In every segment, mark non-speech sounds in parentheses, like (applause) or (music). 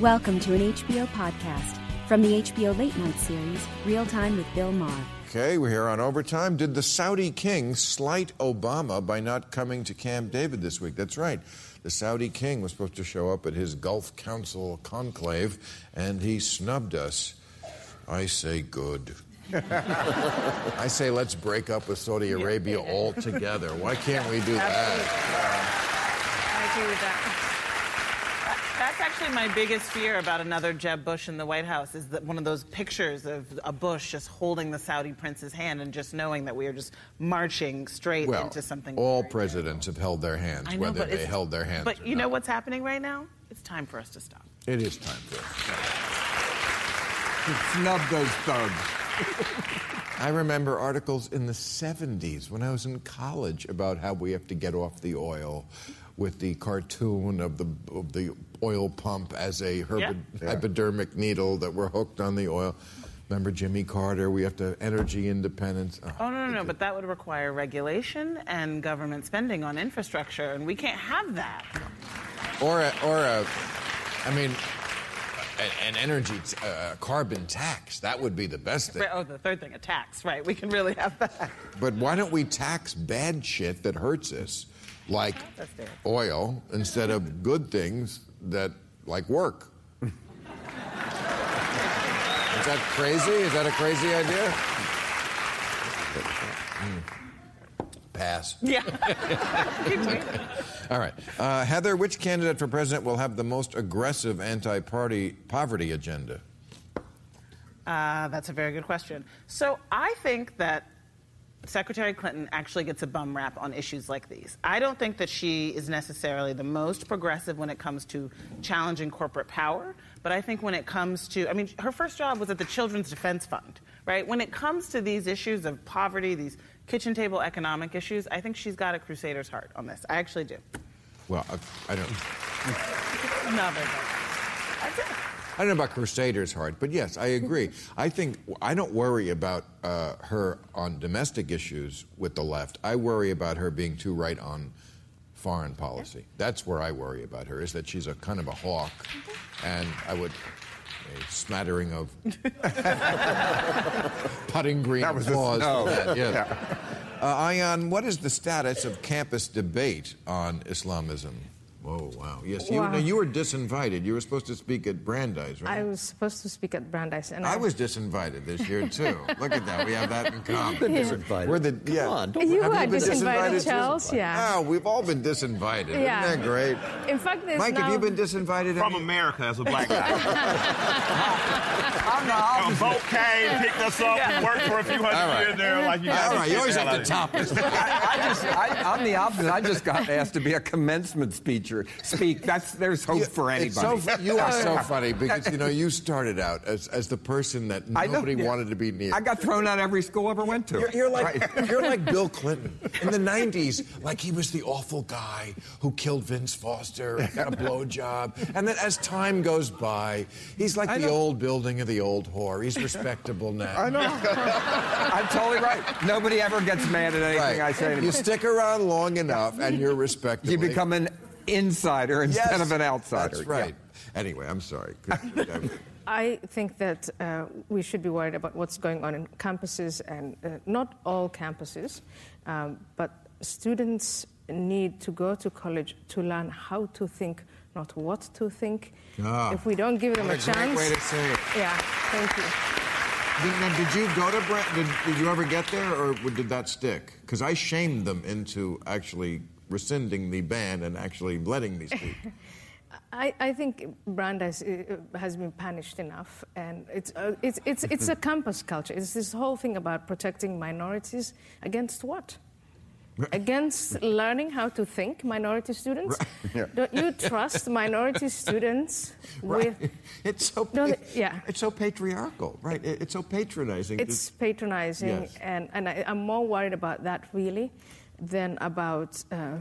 Welcome to an HBO podcast from the HBO Late Night series, Real Time with Bill Maher. Okay, we're here on overtime. Did the Saudi king slight Obama by not coming to Camp David this week? That's right. The Saudi king was supposed to show up at his Gulf Council conclave, and he snubbed us. I say good. (laughs) I say let's break up with Saudi Arabia altogether. Why can't we do that? I agree with that. That's actually my biggest fear about another Jeb Bush in the White House is that one of those pictures of a Bush just holding the Saudi prince's hand and just knowing that we are just marching straight Well, into something. all very presidents have held their hands, know, whether they held their hands. But or you know not. what's happening right now? It's time for us to stop. It is time for us. Snub those thugs. I remember articles in the 70s when I was in college about how we have to get off the oil with the cartoon of the, of the oil pump as a herb- Yeah. hypodermic needle that we're hooked on the oil. Remember Jimmy Carter? We have to energy independence. Oh, no, no, no, but that would require regulation and government spending on infrastructure, and we can't have that. Or a, or a, I mean, a- an energy, t- uh, carbon tax. That would be the best thing. Right, Oh, the third thing, a tax, right? We can really have that. But why don't we tax bad shit that hurts us, like oil, instead of good things that like work? Is that crazy? Is that a crazy idea? Hmm. Pass. Yeah. (laughs) All right. Uh, Heather, which candidate for president will have the most aggressive anti party poverty agenda? Uh, that's a very good question. So I think that Secretary Clinton actually gets a bum rap on issues like these. I don't think that she is necessarily the most progressive when it comes to challenging corporate power, but I think when it comes to, I mean, her first job was at the Children's Defense Fund, right? When it comes to these issues of poverty, these kitchen table economic issues, I think she's got a crusader's heart on this. I actually do. Well, I, I don't. No, good. That's it. I don't know about Crusader's heart, but yes, I agree. I think I don't worry about uh, her on domestic issues with the left. I worry about her being too right on foreign policy. That's where I worry about her. Is that she's a kind of a hawk, and I would a smattering of (laughs) putting green That was applause that. Yes. Uh, Ayaan, what is the status of campus debate on Islamism? Oh wow! Yes, you, Wow. now, you were disinvited. You were supposed to speak at Brandeis, right? I was supposed to speak at Brandeis, and I was disinvited this year too. (laughs) Look at that. We have that in common. disinvited. We're the Come yeah. on, don't You Have are been disinvited, too? Charles. Yeah. Oh, we've all been disinvited. Yeah. Isn't that great? In fact, there's Mike, now, have you been disinvited? from Have you- America as a black guy. (laughs) I'm not. A boat came, picked us up, and worked for a few hundred All right. years there. Like you All you always have hell to out of here. top us. I, I just, I, I'm the opposite. I just got asked to be a commencement speaker. Speak. That's there's hope for anybody. so, you are so (laughs) funny because you know you started out as, as the person that nobody wanted to be near. I got thrown out every school I ever went to. You're, you're like (laughs) you're like Bill (laughs) Clinton in the '90s. Like he was the awful guy who killed Vince Foster and got a blowjob, and then as time goes by, he's like I the know. old building of the old whore. He's respectable now. I know. I'm totally right. Nobody ever gets mad at anything Right. I say. To you stick around long enough, and you're respectable. You become an insider instead Yes, of an outsider. That's right. Anyway, I'm sorry. (laughs) I think that uh, we should be worried about what's going on in campuses, and uh, not all campuses, um, but students need to go to college to learn how to think, not what to think. Ah, if we don't give them what a a great chance, way to say it. yeah, thank you. Did, now, did you go to Brent? Did, did you ever get there, or did that stick? Because I shamed them into actually rescinding the ban and actually letting me speak. (laughs) I, I think Brandeis uh, has been punished enough, and it's, uh, it's, it's, (laughs) it's a campus culture. It's this whole thing about protecting minorities against what? Against learning how to think, minority students? (laughs) Yeah. Don't you trust minority students with. Right. It's so yeah. It's so patriarchal, right? It- It's so patronizing. It's patronizing, Yes. and, and I, I'm more worried about that really than about. Uh,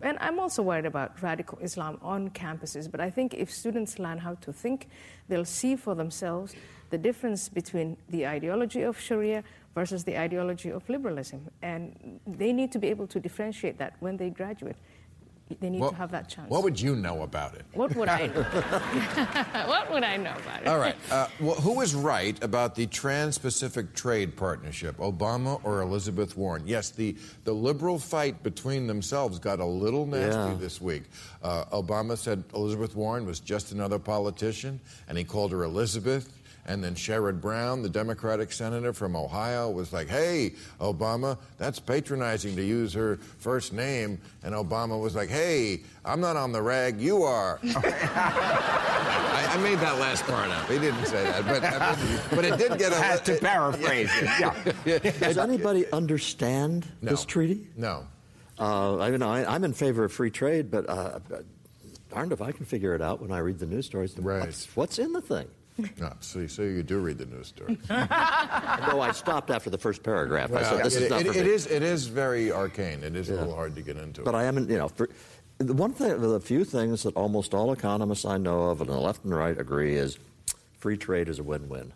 and I'm also worried about radical Islam on campuses. But I think if students learn how to think, they'll see for themselves the difference between the ideology of Sharia versus the ideology of liberalism. And they need to be able to differentiate that when they graduate. They need What- to have that chance. What would you know about it? What would I (laughs) know? (laughs) what would I know about it? All right. Uh, wh- who was right about the Trans Pacific Trade Partnership, Obama or Elizabeth Warren? Yes, the, the liberal fight between themselves got a little nasty Yeah. this week. Uh, Obama said Elizabeth Warren was just another politician, and he called her Elizabeth. And then Sherrod Brown, the Democratic senator from Ohio, was like, hey, Obama, that's patronizing to use her first name. And Obama was like, hey, I'm not on the rag, you are. (laughs) I, I made that last part up. He didn't say that, but, I mean, but it did get a Had to paraphrase it. Yeah. Does anybody understand No. this treaty? No. Uh, I, you know, I, I'm in favor of free trade, but uh, darned if I can figure it out when I read the news stories. Right. What's, what's in the thing? No. So, so you do read the news story. no, (laughs) I stopped after the first paragraph. I said, this it, is not it- for it me. is. It is very arcane. It is a little hard to get into. But I am, you know, for, the one thing, the few things that almost all economists I know of, and the left and right agree, is free trade is a win-win.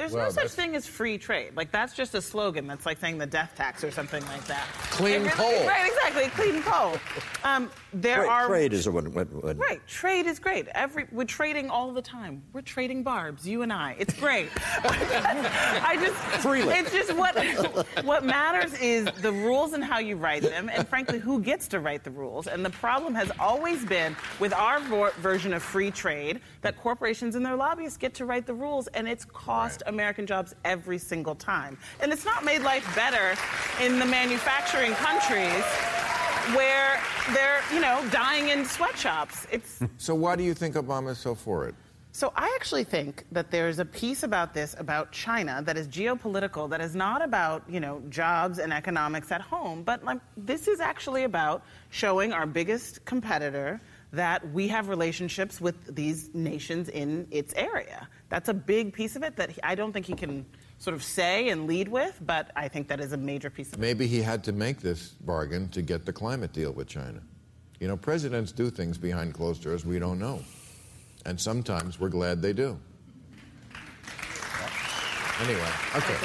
There's Well, no such that's- thing as free trade. Like that's just a slogan. That's like saying the death tax or something like that. Clean It coal. Right, exactly. Clean coal. Um, there Trade, are trade is a win-win. Right, trade is great. Every we're trading all the time. We're trading barbs, you and I. It's great. (laughs) I just Freely. It's just what what matters is the rules and how you write them, and frankly, who gets to write the rules. And the problem has always been with our vo- version of free trade that corporations and their lobbyists get to write the rules, and it's cost Right. American jobs every single time. And it's not made life better in the manufacturing countries where they're, you know, dying in sweatshops. It's (laughs) so why do you think Obama is so for it? so I actually think that there's a piece about this about China that is geopolitical that is not about, you know, jobs and economics at home, but like this is actually about showing our biggest competitor that we have relationships with these nations in its area. That's a big piece of it that he, I don't think he can sort of say and lead with, but I think that is a major piece of it. Maybe he had to make this bargain to get the climate deal with China. You know, presidents do things behind closed doors we don't know, and sometimes we're glad they do. Anyway, okay.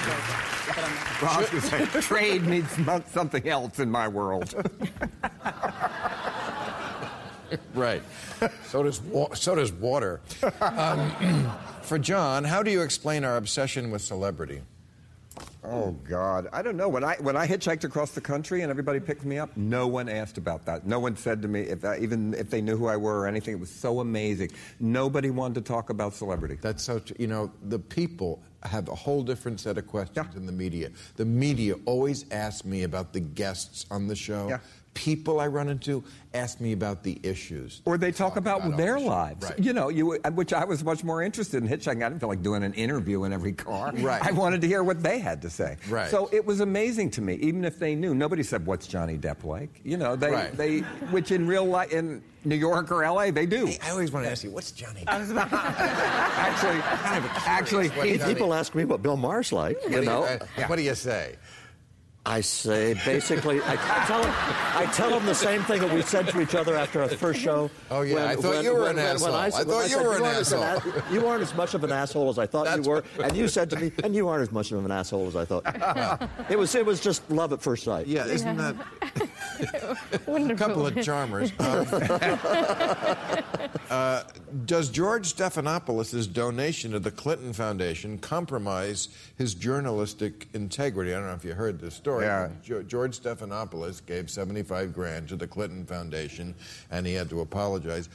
Well, I was say, trade means something else in my world. (laughs) (laughs) Right. So does wa- so does water. Um, (clears throat) for John, how do you explain our obsession with celebrity? Oh God, I don't know. When I when I hitchhiked across the country and everybody picked me up, no one asked about that. No one said to me if I, even if they knew who I were or anything. It was so amazing. Nobody wanted to talk about celebrity. That's so. tr- You know, the people have a whole different set of questions Yeah. in the media. The media always asks me about the guests on the show. Yeah. People I run into ask me about the issues. Or they talk, about, on their the lives. Right. You know, you which I was much more interested in hitchhiking. I didn't feel like doing an interview in every car. Right. I wanted to hear what they had to say. Right. So it was amazing to me, even if they knew. Nobody said, "What's Johnny Depp like?" You know, they Right. they which in real life in New York or L.A. they do. Hey, I always want to ask you, what's Johnny? (laughs) actually, kind of actually, What Johnny- People ask me what Bill Maher's like. What You do know, uh, What do you say? I say basically, I, I tell them, I tell them the same thing that we said to each other after our first show. Oh, yeah, I thought you were an asshole. I when thought you said, were an aren't as asshole." a- you aren't as much of an asshole as I thought That's you were, what- and you said to me, and you aren't as much of an asshole as I thought. (laughs) it was, it was just love at first sight. Yeah, isn't that (laughs) a couple of charmers? (laughs) Um, uh, does George Stephanopoulos' donation to the Clinton Foundation compromise his journalistic integrity? I don't know if you heard this story. Yeah. George Stephanopoulos gave 75 grand to the Clinton Foundation, and he had to apologize.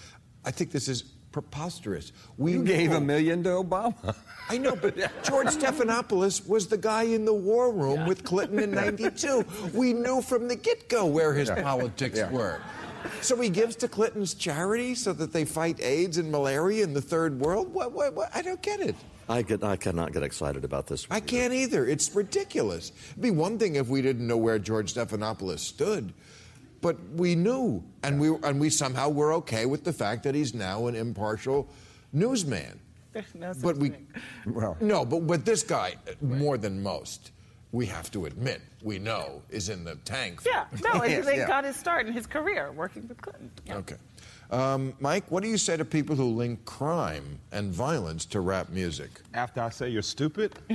I think this is preposterous. We you gave know- a million to Obama. I know, but (laughs) George Stephanopoulos was the guy in the war room with Clinton in 92. We knew from the get go where his politics Yeah. were. So he gives to Clinton's charity so that they fight AIDS and malaria in the third world? What, what, what? I don't get it. I, get, I cannot get excited about this. I can't either. It's ridiculous. It'd be one thing if we didn't know where George Stephanopoulos stood, but we knew, and we and we somehow were okay with the fact that he's now an impartial newsman. (laughs) No But we. Well. no, but but this guy, more than most, we have to admit, we know is in the tank. Yeah, no, (laughs) Yes, they yeah. got his start in his career working with Clinton. Yeah. Okay. Um, Mike, what do you say to people who link crime and violence to rap music? After I say you're stupid, (laughs)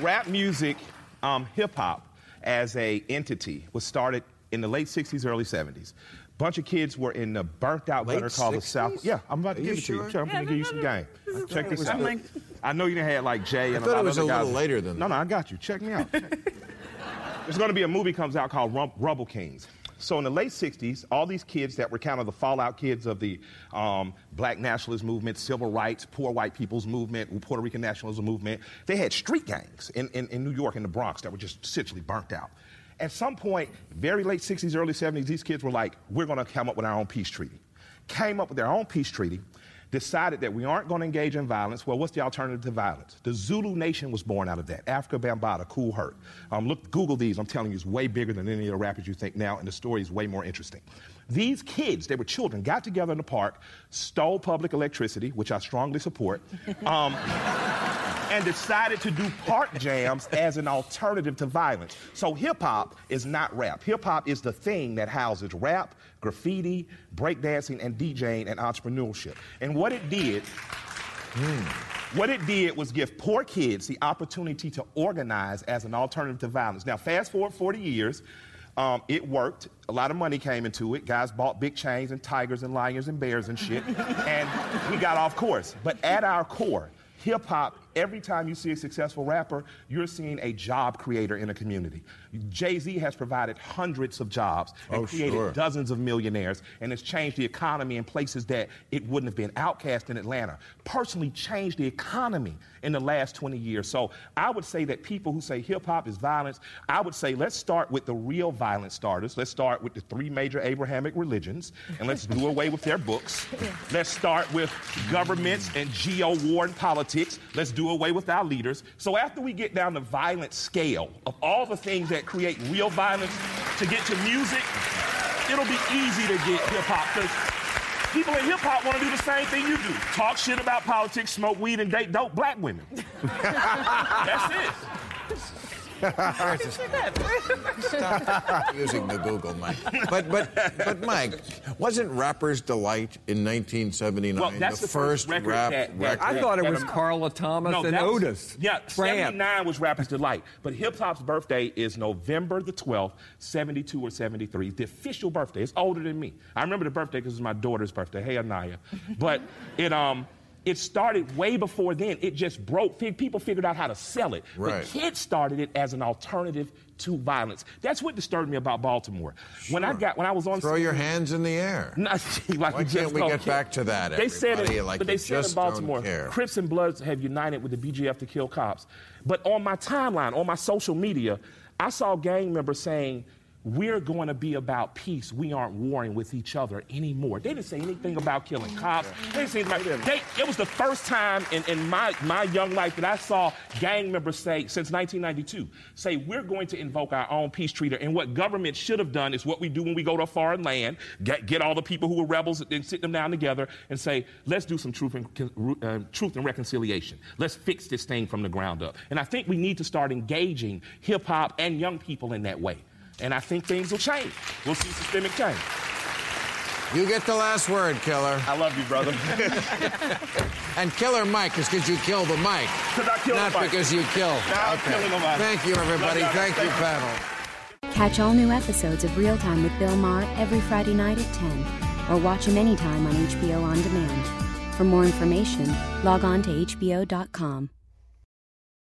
rap music, um, hip hop, as a entity was started in the late 60s, early 70s. Bunch of kids were in the burnt out Late gutter called the South. Yeah, I'm about to Are give you it to you. sure? Sure, I'm Yeah, going to no, give you some no. game. This Check this out. like- I know you didn't have like Jay and thought a lot it was other a little guys. later than No, that. no, no, I got you. Check me out. (laughs) There's going to be a movie comes out called Rum- Rubble Kings. So in the late 60s, all these kids that were kind of the fallout kids of the um, black nationalist movement, civil rights, poor white people's movement, Puerto Rican nationalism movement, they had street gangs in, in, in New York and the Bronx that were just essentially burnt out. At some point, very late 60s, early 70s, these kids were like, we're going to come up with our own peace treaty. Came up with their own peace treaty, decided that we aren't going to engage in violence. Well, what's the alternative to violence? The Zulu Nation was born out of that. Afrika Bambaataa, Kool Herc. Um, look, Google these. I'm telling you, it's way bigger than any of the rappers you think now, and the story is way more interesting. These kids, they were children, got together in the park, stole public electricity, which I strongly support, um, and decided to do park jams as an alternative to violence. So hip hop is not rap. Hip hop is the thing that houses rap, graffiti, breakdancing, and DJing and entrepreneurship. And what it did what it did was give poor kids the opportunity to organize as an alternative to violence. Now, fast forward 40 years, um, it worked. A lot of money came into it. Guys bought big chains and tigers and lions and bears and shit. and we got off course. But at our core, hip hop, every time you see a successful rapper, you're seeing a job creator in a community. Jay Z has provided hundreds of jobs and Oh, created sure. dozens of millionaires and has changed the economy in places that it wouldn't have been. OutKast in Atlanta personally changed the economy in the last 20 years. So I would say that people who say hip hop is violence, I would say let's start with the real violence starters. Let's start with the three major Abrahamic religions and let's do away with their books. (laughs) Let's start with governments and geo war and politics. Let's do away with our leaders. So after we get down the violent scale of all the things that create real violence to get to music, it'll be easy to get hip hop because people in hip hop want to do the same thing you do talk shit about politics, smoke weed, and date dope black women. (laughs) That's it. Using the Google mic. But but but Mike, wasn't Rapper's Delight in 1979 Well, that's the first record rap that- that- record? I thought it was I'm- Carla Thomas and was- Otis. Yeah, Tramp. 79 was Rapper's Delight. But hip hop's birthday is November the 12th, 72 or 73. The official birthday. It's older than me. I remember the birthday because it was my daughter's birthday. Hey, Anaya. But it, um, it started way before then. It just broke. People figured out how to sell it. Right. But kids started it as an alternative to violence. That's what disturbed me about Baltimore. When I got when I was on Throw your hands in the air. (laughs) Not, like Why we can't we get care. back to that, They said it, Like, but they said in Baltimore. Crips and Bloods have united with the BGF to kill cops. But on my timeline, on my social media, I saw gang members saying, "We're going to be about peace. We aren't warring with each other anymore." They didn't say anything about killing cops. They didn't say anything about, they, it was the first time in, in my, my young life that I saw gang members say, since 1992, say, "We're going to invoke our own peace treaty." And what government should have done is what we do when we go to a foreign land: get, get all the people who were rebels and sit them down together and say, "Let's do some truth and uh, truth and reconciliation. Let's fix this thing from the ground up." And I think we need to start engaging hip hop and young people in that way. And I think things will change. We'll see systemic change. You get the last word, Killer. I love you, brother. (laughs) And Killer Mike is because you killed the mic. 'Cause I killed Not the mic. because you killed. Nah, I'm killing nobody. Thank you, everybody. Love. Thank you, Thank you. panel. Catch all new episodes of Real Time with Bill Maher every Friday night at 10, or watch him anytime on HBO On Demand. For more information, log on to HBO.com.